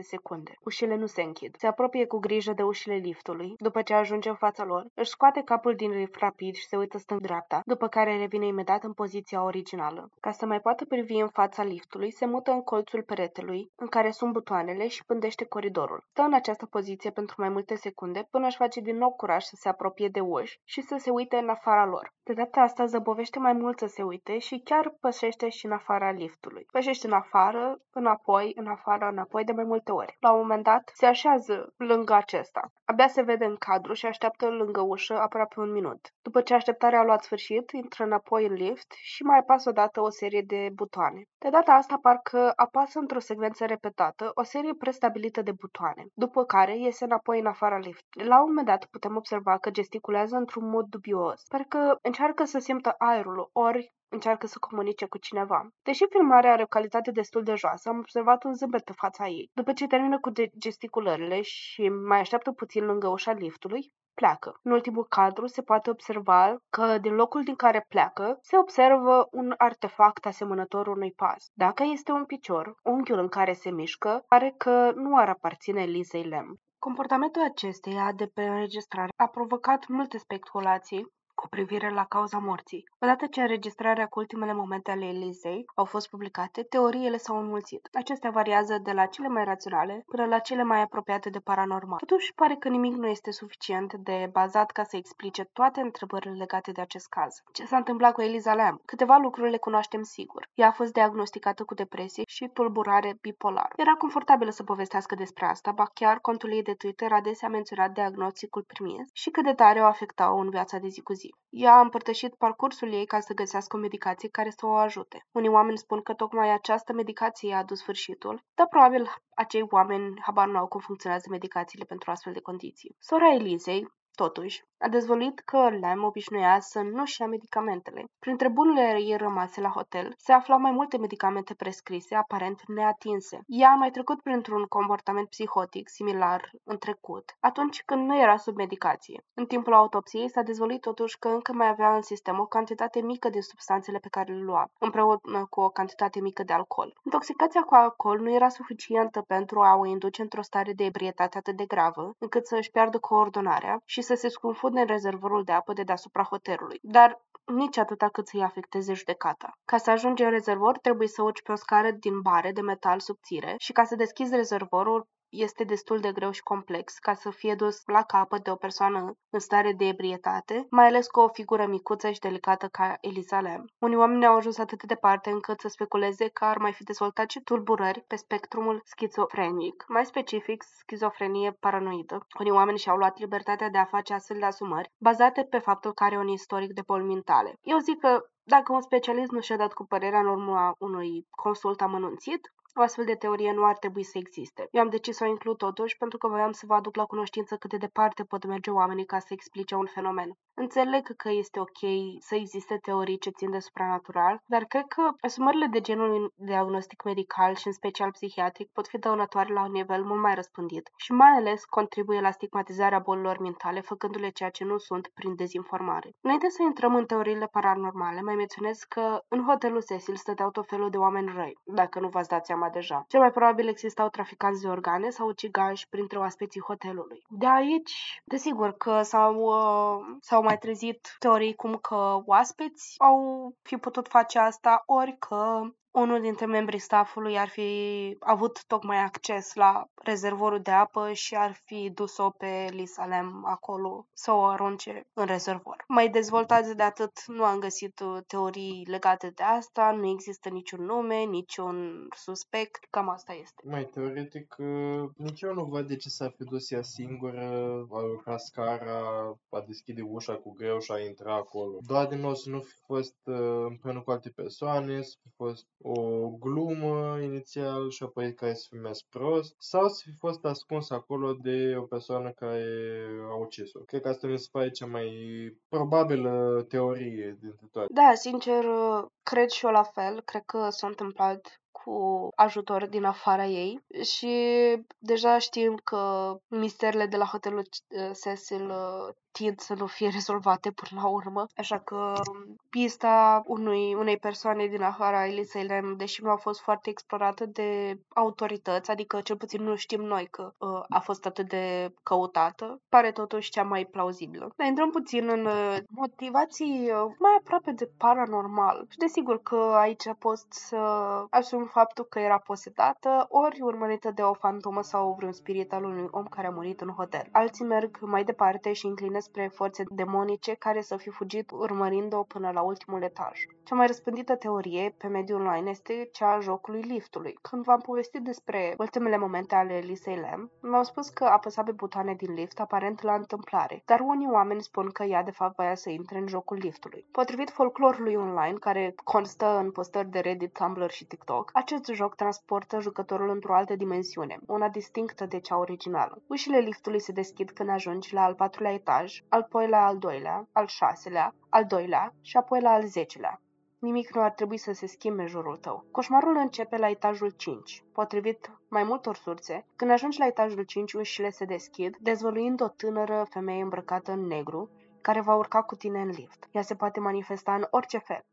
secunde. Ușile nu se închid. Se apropie cu grijă de ușile liftului. După ce ajunge în fața lor, își scoate capul din lift rapid și se uită stâng-dreapta, după care revine imediat în poziția originală. Ca să mai poată privi în fața liftului, se mută în colțul peretelui, în care sunt butoanele și pândește coridorul. Stă în această poziție pentru mai multe secunde, până își face din nou curaj să se apropie de uși și să se uite în afara lor. De data asta zăbovește mai mult să se uite și chiar pășește și în afara liftului. Pășește în afară, înapoi, în afară, înapoi de mai multe ori. La un moment dat, se așează lângă acesta. Abia se vede în cadru și așteaptă lângă ușă aproape un minut. După ce așteptarea a luat sfârșit, intră înapoi în lift și mai apasă odată o serie de butoane. De data asta parcă apasă într-o secvență repetată o serie prestabilită de butoane, după care iese înapoi în afara lift. La un moment dat putem observa că gesticulează într-un mod dubios. Parcă încearcă să simtă aerul, ori încearcă să comunice cu cineva. Deși filmarea are o calitate destul de joasă, am observat un zâmbet pe fața ei. După ce termină cu gesticulările și mai așteaptă puțin lângă ușa liftului, pleacă. În ultimul cadru se poate observa că din locul din care pleacă se observă un artefact asemănător unui pas. Dacă este un picior, unghiul în care se mișcă pare că nu ar aparține Lisei Lem. Comportamentul acesteia de pe înregistrare a provocat multe speculații cu privire la cauza morții. Odată ce înregistrarea cu ultimele momente ale Elizei au fost publicate, teoriile s-au înmulțit. Acestea variază de la cele mai raționale până la cele mai apropiate de paranormal. Totuși, pare că nimic nu este suficient de bazat ca să explice toate întrebările legate de acest caz. Ce s-a întâmplat cu Eliza Lam? Câteva lucruri le cunoaștem sigur. Ea a fost diagnosticată cu depresie și tulburare bipolară. Era confortabilă să povestească despre asta, ba chiar contul ei de Twitter adesea menționat diagnosticul primit și cât de tare o afectau în viața de zi cu zi zi. Ea a împărtășit parcursul ei ca să găsească o medicație care să o ajute. Unii oameni spun că tocmai această medicație i-a adus sfârșitul, dar probabil acei oameni habar nu au cum funcționează medicațiile pentru astfel de condiții. Sora Elizei, Totuși, a dezvăluit că Lam obișnuia să nu-și ia medicamentele. Printre bunurile ei rămase la hotel se aflau mai multe medicamente prescrise, aparent neatinse. Ea a mai trecut printr-un comportament psihotic similar în trecut, atunci când nu era sub medicație. În timpul autopsiei s-a dezvăluit totuși că încă mai avea în sistem o cantitate mică din substanțele pe care le lua, împreună cu o cantitate mică de alcool. Intoxicația cu alcool nu era suficientă pentru a o induce într-o stare de ebrietate atât de gravă, încât să își piardă coordonarea și să se scufunde în rezervorul de apă de deasupra hotelului. Dar nici atâta cât să-i afecteze judecata. Ca să ajungi în rezervor, trebuie să urci pe o scară din bare de metal subțire și ca să deschizi rezervorul, este destul de greu și complex ca să fie dus la capăt de o persoană în stare de ebrietate, mai ales cu o figură micuță și delicată ca Elisa Lam. Unii oameni au ajuns atât de departe încât să speculeze că ar mai fi dezvoltat și tulburări pe spectrumul schizofrenic, mai specific schizofrenie paranoidă. Unii oameni și-au luat libertatea de a face astfel de asumări, bazate pe faptul că are un istoric de boli mentale. Eu zic că dacă un specialist nu și-a dat cu părerea în urma unui consult amănunțit, o astfel de teorie nu ar trebui să existe. Eu am decis să o includ totuși pentru că voiam să vă aduc la cunoștință cât de departe pot merge oamenii ca să explice un fenomen. Înțeleg că este ok să existe teorii ce țin de supranatural, dar cred că asumările de genul diagnostic medical și în special psihiatric pot fi dăunătoare la un nivel mult mai răspândit și mai ales contribuie la stigmatizarea bolilor mentale, făcându-le ceea ce nu sunt prin dezinformare. Înainte să intrăm în teoriile paranormale, mai menționez că în hotelul Cecil stăteau tot felul de oameni răi, dacă nu v-ați dat seama seama deja. Cel mai probabil existau traficanți de organe sau ucigași printre oaspeții hotelului. De aici, desigur că s-au, uh, s-au mai trezit teorii cum că oaspeți au fi putut face asta, ori că unul dintre membrii staffului ar fi avut tocmai acces la rezervorul de apă și ar fi dus-o pe Lisa Lem acolo să o arunce în rezervor. Mai dezvoltați de atât nu am găsit uh, teorii legate de asta, nu există niciun nume, niciun suspect, cam asta este. Mai teoretic, uh, nici eu nu văd de ce s-ar fi dus ea singură, a urcat scara, a deschide ușa cu greu și a intrat acolo. Doar din nou să nu fi fost uh, împreună cu alte persoane, să fi fost o glumă inițial și apoi care să fi mers prost sau să fi fost ascuns acolo de o persoană care a ucis-o. Cred că asta mi se pare cea mai probabilă teorie dintre toate. Da, sincer, cred și eu la fel. Cred că s-a întâmplat cu ajutor din afara ei și deja știm că misterele de la hotelul uh, Cecil uh, tind să nu fie [laughs] rezolvate până la urmă. Așa că pista unui, unei persoane din afara Elisei Lem, deși nu a fost foarte explorată de autorități, adică cel puțin nu știm noi că uh, a fost atât de căutată, pare totuși cea mai plauzibilă. Dar intrăm puțin în uh, motivații uh, mai aproape de paranormal. Și desigur că aici pot să asum faptul că era posedată, ori urmărită de o fantomă sau vreun spirit al unui om care a murit în hotel. Alții merg mai departe și înclină spre forțe demonice care să fi fugit urmărind-o până la ultimul etaj. Cea mai răspândită teorie pe mediul online este cea a jocului liftului. Când v-am povestit despre ultimele momente ale Elisei Lam, mi-au spus că apăsa pe butoane din lift aparent la întâmplare, dar unii oameni spun că ea de fapt voia să intre în jocul liftului. Potrivit folclorului online, care constă în postări de Reddit, Tumblr și TikTok, acest joc transportă jucătorul într-o altă dimensiune, una distinctă de cea originală. Ușile liftului se deschid când ajungi la al patrulea etaj, apoi la al doilea, al șaselea, al doilea și apoi la al zecelea. Nimic nu ar trebui să se schimbe în jurul tău. Coșmarul începe la etajul 5. Potrivit mai multor surse, când ajungi la etajul 5, ușile se deschid, dezvăluind o tânără femeie îmbrăcată în negru, care va urca cu tine în lift. Ea se poate manifesta în orice fel.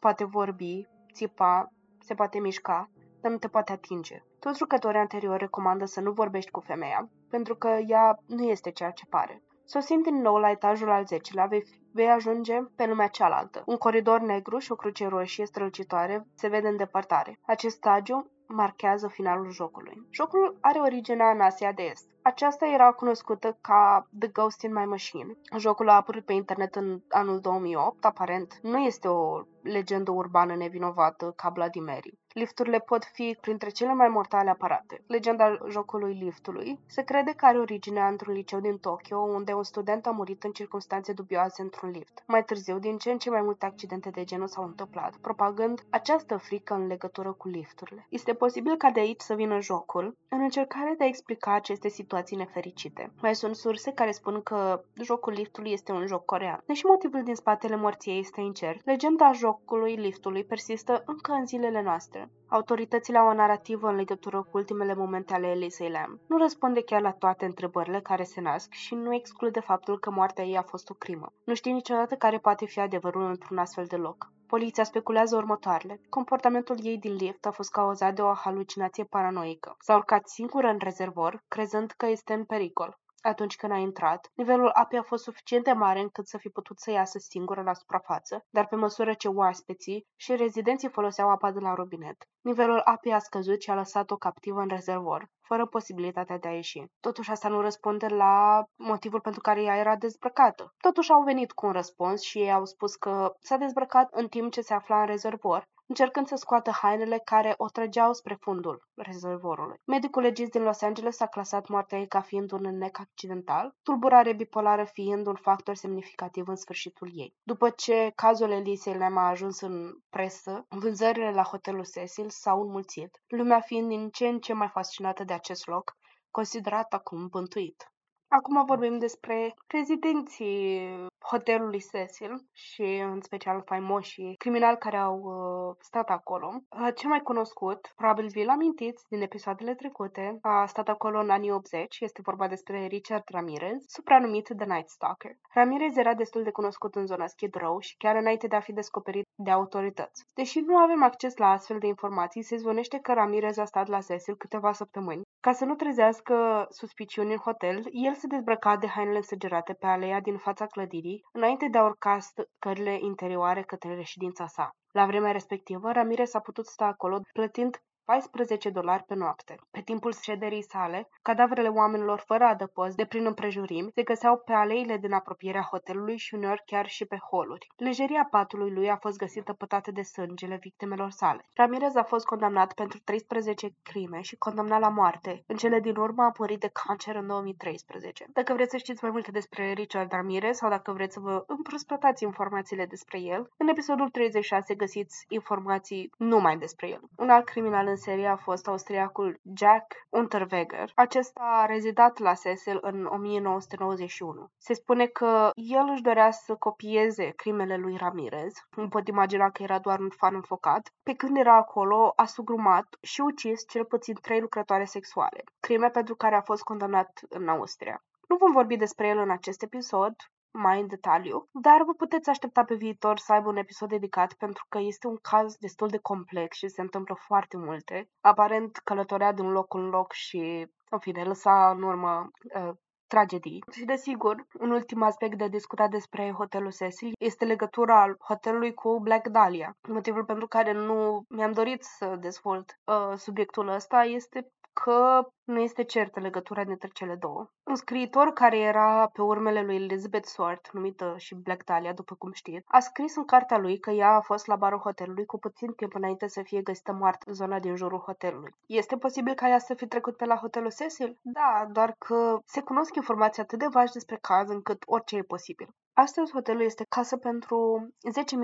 Poate vorbi, țipa, se poate mișca, dar nu te poate atinge. Toți jucătorii anteriori recomandă să nu vorbești cu femeia, pentru că ea nu este ceea ce pare. Sosind din nou la etajul al 10-lea, vei, vei ajunge pe lumea cealaltă. Un coridor negru și o cruce roșie strălucitoare se vede în depărtare. Acest stagiu marchează finalul jocului. Jocul are originea în Asia de Est. Aceasta era cunoscută ca The Ghost in My Machine. Jocul a apărut pe internet în anul 2008, aparent nu este o legendă urbană nevinovată ca Bloody Mary. Lifturile pot fi printre cele mai mortale aparate. Legenda jocului liftului se crede că are originea într-un liceu din Tokyo, unde un student a murit în circunstanțe dubioase într-un lift. Mai târziu, din ce în ce mai multe accidente de genul s-au întâmplat, propagând această frică în legătură cu lifturile. Este posibil ca de aici să vină jocul, în încercare de a explica aceste situații nefericite. Mai sunt surse care spun că jocul liftului este un joc corean. Deși motivul din spatele morții este incert, legenda jocului liftului persistă încă în zilele noastre. Autoritățile au o narrativă în legătură cu ultimele momente ale Elisei Lam. Nu răspunde chiar la toate întrebările care se nasc și nu exclude faptul că moartea ei a fost o crimă. Nu știe niciodată care poate fi adevărul într-un astfel de loc. Poliția speculează următoarele. Comportamentul ei din lift a fost cauzat de o halucinație paranoică. S-a urcat singură în rezervor, crezând că este în pericol atunci când a intrat, nivelul apei a fost suficient de mare încât să fi putut să iasă singură la suprafață, dar pe măsură ce oaspeții și rezidenții foloseau apa de la robinet, nivelul apei a scăzut și a lăsat-o captivă în rezervor, fără posibilitatea de a ieși. Totuși asta nu răspunde la motivul pentru care ea era dezbrăcată. Totuși au venit cu un răspuns și ei au spus că s-a dezbrăcat în timp ce se afla în rezervor încercând să scoată hainele care o trăgeau spre fundul rezervorului. Medicul legist din Los Angeles a clasat moartea ei ca fiind un înnec accidental, tulburare bipolară fiind un factor semnificativ în sfârșitul ei. După ce cazul Elisei Lam a ajuns în presă, vânzările la hotelul Cecil s-au înmulțit, lumea fiind din ce în ce mai fascinată de acest loc, considerat acum bântuit. Acum vorbim despre rezidenții hotelului Cecil și în special faimoșii criminali care au uh, stat acolo. Uh, cel mai cunoscut, probabil vi-l amintiți din episoadele trecute, a stat acolo în anii 80, este vorba despre Richard Ramirez, supranumit The Night Stalker. Ramirez era destul de cunoscut în zona Skid Row și chiar înainte de a fi descoperit de autorități. Deși nu avem acces la astfel de informații, se zvonește că Ramirez a stat la Cecil câteva săptămâni. Ca să nu trezească suspiciuni în hotel, el se dezbrăca de hainele însăgerate pe aleea din fața clădirii, înainte de a urca scările interioare către reședința sa. La vremea respectivă, Ramirez a putut sta acolo plătind 14 dolari pe noapte. Pe timpul șederii sale, cadavrele oamenilor fără adăpost de prin împrejurimi se găseau pe aleile din apropierea hotelului și uneori chiar și pe holuri. Lejeria patului lui a fost găsită pătată de sângele victimelor sale. Ramirez a fost condamnat pentru 13 crime și condamnat la moarte. În cele din urmă a murit de cancer în 2013. Dacă vreți să știți mai multe despre Richard Ramirez sau dacă vreți să vă împrospătați informațiile despre el, în episodul 36 găsiți informații numai despre el. Un alt criminal în serie a fost austriacul Jack Unterweger. Acesta a rezidat la Cecil în 1991. Se spune că el își dorea să copieze crimele lui Ramirez. Nu pot imagina că era doar un fan înfocat. Pe când era acolo, a sugrumat și ucis cel puțin trei lucrătoare sexuale, crime pentru care a fost condamnat în Austria. Nu vom vorbi despre el în acest episod, mai în detaliu, dar vă puteți aștepta pe viitor să aibă un episod dedicat pentru că este un caz destul de complex și se întâmplă foarte multe. Aparent călătorea din loc în loc și, în fine, lăsa în urmă uh, tragedii. Și desigur, un ultim aspect de discutat despre hotelul Cecil este legătura hotelului cu Black Dahlia. Motivul pentru care nu mi-am dorit să dezvolt uh, subiectul ăsta este că nu este certă legătura dintre cele două. Un scriitor care era pe urmele lui Elizabeth Swart, numită și Black Dahlia, după cum știți, a scris în cartea lui că ea a fost la barul hotelului cu puțin timp înainte să fie găsită moartă în zona din jurul hotelului. Este posibil ca ea să fi trecut pe la hotelul Cecil? Da, doar că se cunosc informații atât de vagi despre caz încât orice e posibil. Astăzi, hotelul este casă pentru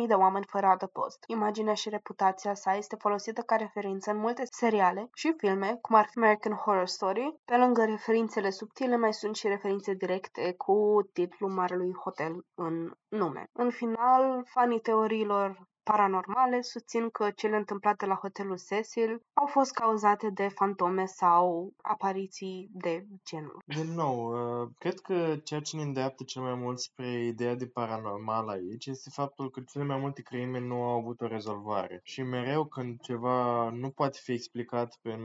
10.000 de oameni fără adăpost. Imaginea și reputația sa este folosită ca referință în multe seriale și filme, cum ar fi American Horror Story. Pe lângă referințele subtile, mai sunt și referințe directe cu titlul Marelui Hotel în nume. În final, fanii teoriilor paranormale susțin că cele întâmplate la hotelul Cecil au fost cauzate de fantome sau apariții de genul. Din nou, uh, cred că ceea ce ne îndeaptă cel mai mult spre ideea de paranormal aici este faptul că cele mai multe crime nu au avut o rezolvare. Și mereu când ceva nu poate fi explicat prin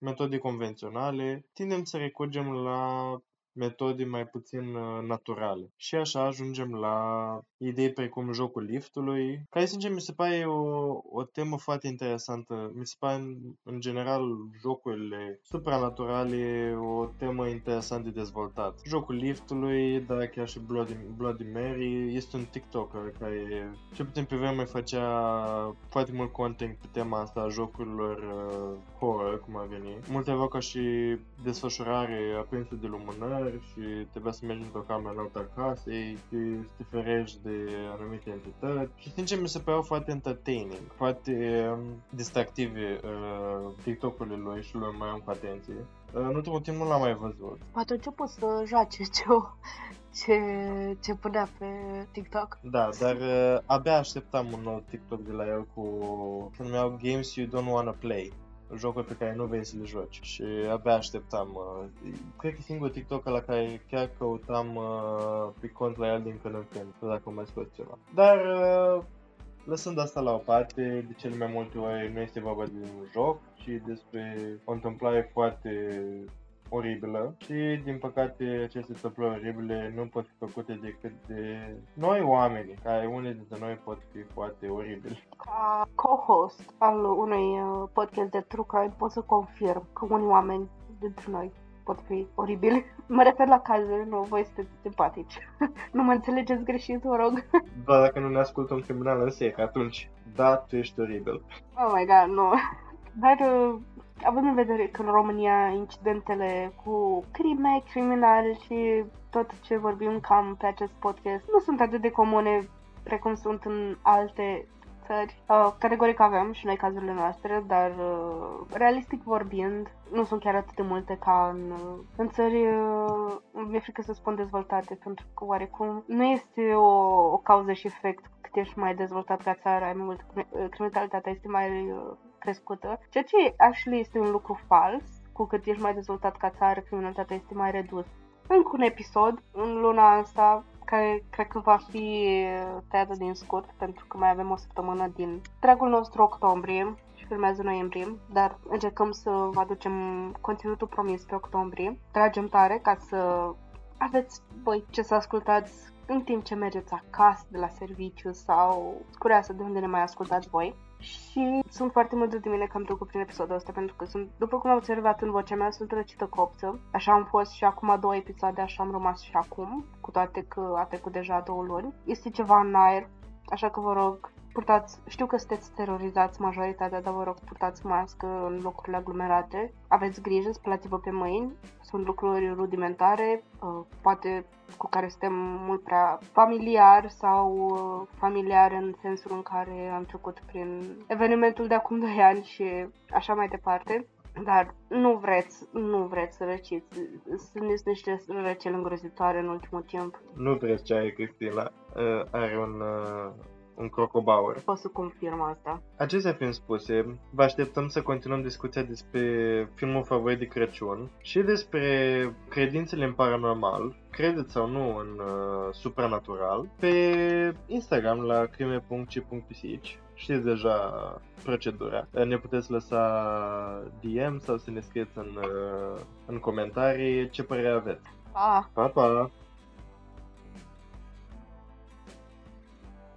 metode convenționale, tindem să recurgem la metode mai puțin uh, naturale. Și așa ajungem la idei precum jocul liftului, care sincer mi se pare o, o temă foarte interesantă. Mi se pare în general jocurile supranaturale o temă interesant de dezvoltat. Jocul liftului, dar chiar și Bloody, Bloody Mary, este un TikToker care ce puțin pe vreme făcea foarte mult content pe tema asta a jocurilor uh, horror, cum a venit. Multe aveau ca și desfășurare aprinsă de lumânări țări și trebuia să mergi într-o cameră în alta casei și să te ferești de anumite entități. Și sincer mi se păreau foarte entertaining, foarte um, distractive uh, TikTok-urile lui și lui mai am cu atenție. Uh, în ultimul timp nu l-am mai văzut. Poate a început să joace [laughs] ce, ce, ce punea pe TikTok. Da, dar uh, abia așteptam un nou TikTok de la el cu se numeau Games You Don't Wanna Play jocuri pe care nu vrei să le joci și abia așteptam. Uh, cred că singurul TikTok la care chiar căutam uh, pe cont la el din când în când, dacă mai scos ceva. Dar uh, lăsând asta la o parte, de cele mai multe ori nu este vorba de un joc, ci despre o întâmplare foarte oribilă și, din păcate, aceste întâmplări oribile nu pot fi făcute decât de noi oameni, care unii dintre noi pot fi foarte oribili. Ca co-host al unui uh, podcast de true crime pot să confirm că unii oameni dintre noi pot fi oribili. Mă refer la cazuri, nu, voi sunteți simpatici. [laughs] nu mă înțelegeți greșit, vă rog. da, dacă nu ne ascultă un criminal în sec, atunci, da, tu ești oribil. Oh my god, nu. Dar uh, având în vedere că în România incidentele cu crime, criminali și tot ce vorbim cam pe acest podcast nu sunt atât de comune precum sunt în alte țări. Uh, categoric avem și noi cazurile noastre, dar uh, realistic vorbind, nu sunt chiar atât de multe ca în, uh, în țări, uh, mi-e frică să spun dezvoltate, pentru că oarecum nu este o, o cauză și efect cât ești mai dezvoltat ca țară, ai mai mult criminalitatea este mai uh, crescută, ceea ce actually este un lucru fals, cu cât ești mai dezvoltat ca țară, criminalitatea este mai redus. Încă un episod în luna asta care cred că va fi tăiată din scurt pentru că mai avem o săptămână din dragul nostru octombrie și filmează noiembrie, dar încercăm să vă aducem conținutul promis pe octombrie. Tragem tare ca să aveți voi ce să ascultați în timp ce mergeți acasă de la serviciu sau curioasă de unde ne mai ascultați voi. Și sunt foarte mândră de mine că am trecut prin episodul ăsta pentru că sunt, după cum am observat în vocea mea, sunt răcită copță. Așa am fost și acum două episoade, așa am rămas și acum, cu toate că a trecut deja două luni. Este ceva în aer, așa că vă rog, purtați, știu că sunteți terorizați majoritatea, dar vă rog, purtați mască în locurile aglomerate. Aveți grijă, spălați-vă pe mâini. Sunt lucruri rudimentare, uh, poate cu care suntem mult prea familiar sau uh, familiar în sensul în care am trecut prin evenimentul de acum 2 ani și așa mai departe. Dar nu vreți, nu vreți să răciți. Sunt niște răceli îngrozitoare în ultimul timp. Nu vreți ce are Cristina. Uh, are un, uh, un crocobauer. Pot să confirm asta. Acestea fiind spuse, vă așteptăm să continuăm discuția despre filmul favorit de Crăciun și despre credințele în paranormal, credeți sau nu în uh, supranatural, pe Instagram la crime.c.pisici. Știți deja procedura. Ne puteți lăsa DM sau să ne scrieți în, uh, în comentarii ce părere aveți. Pa! Pa, pa!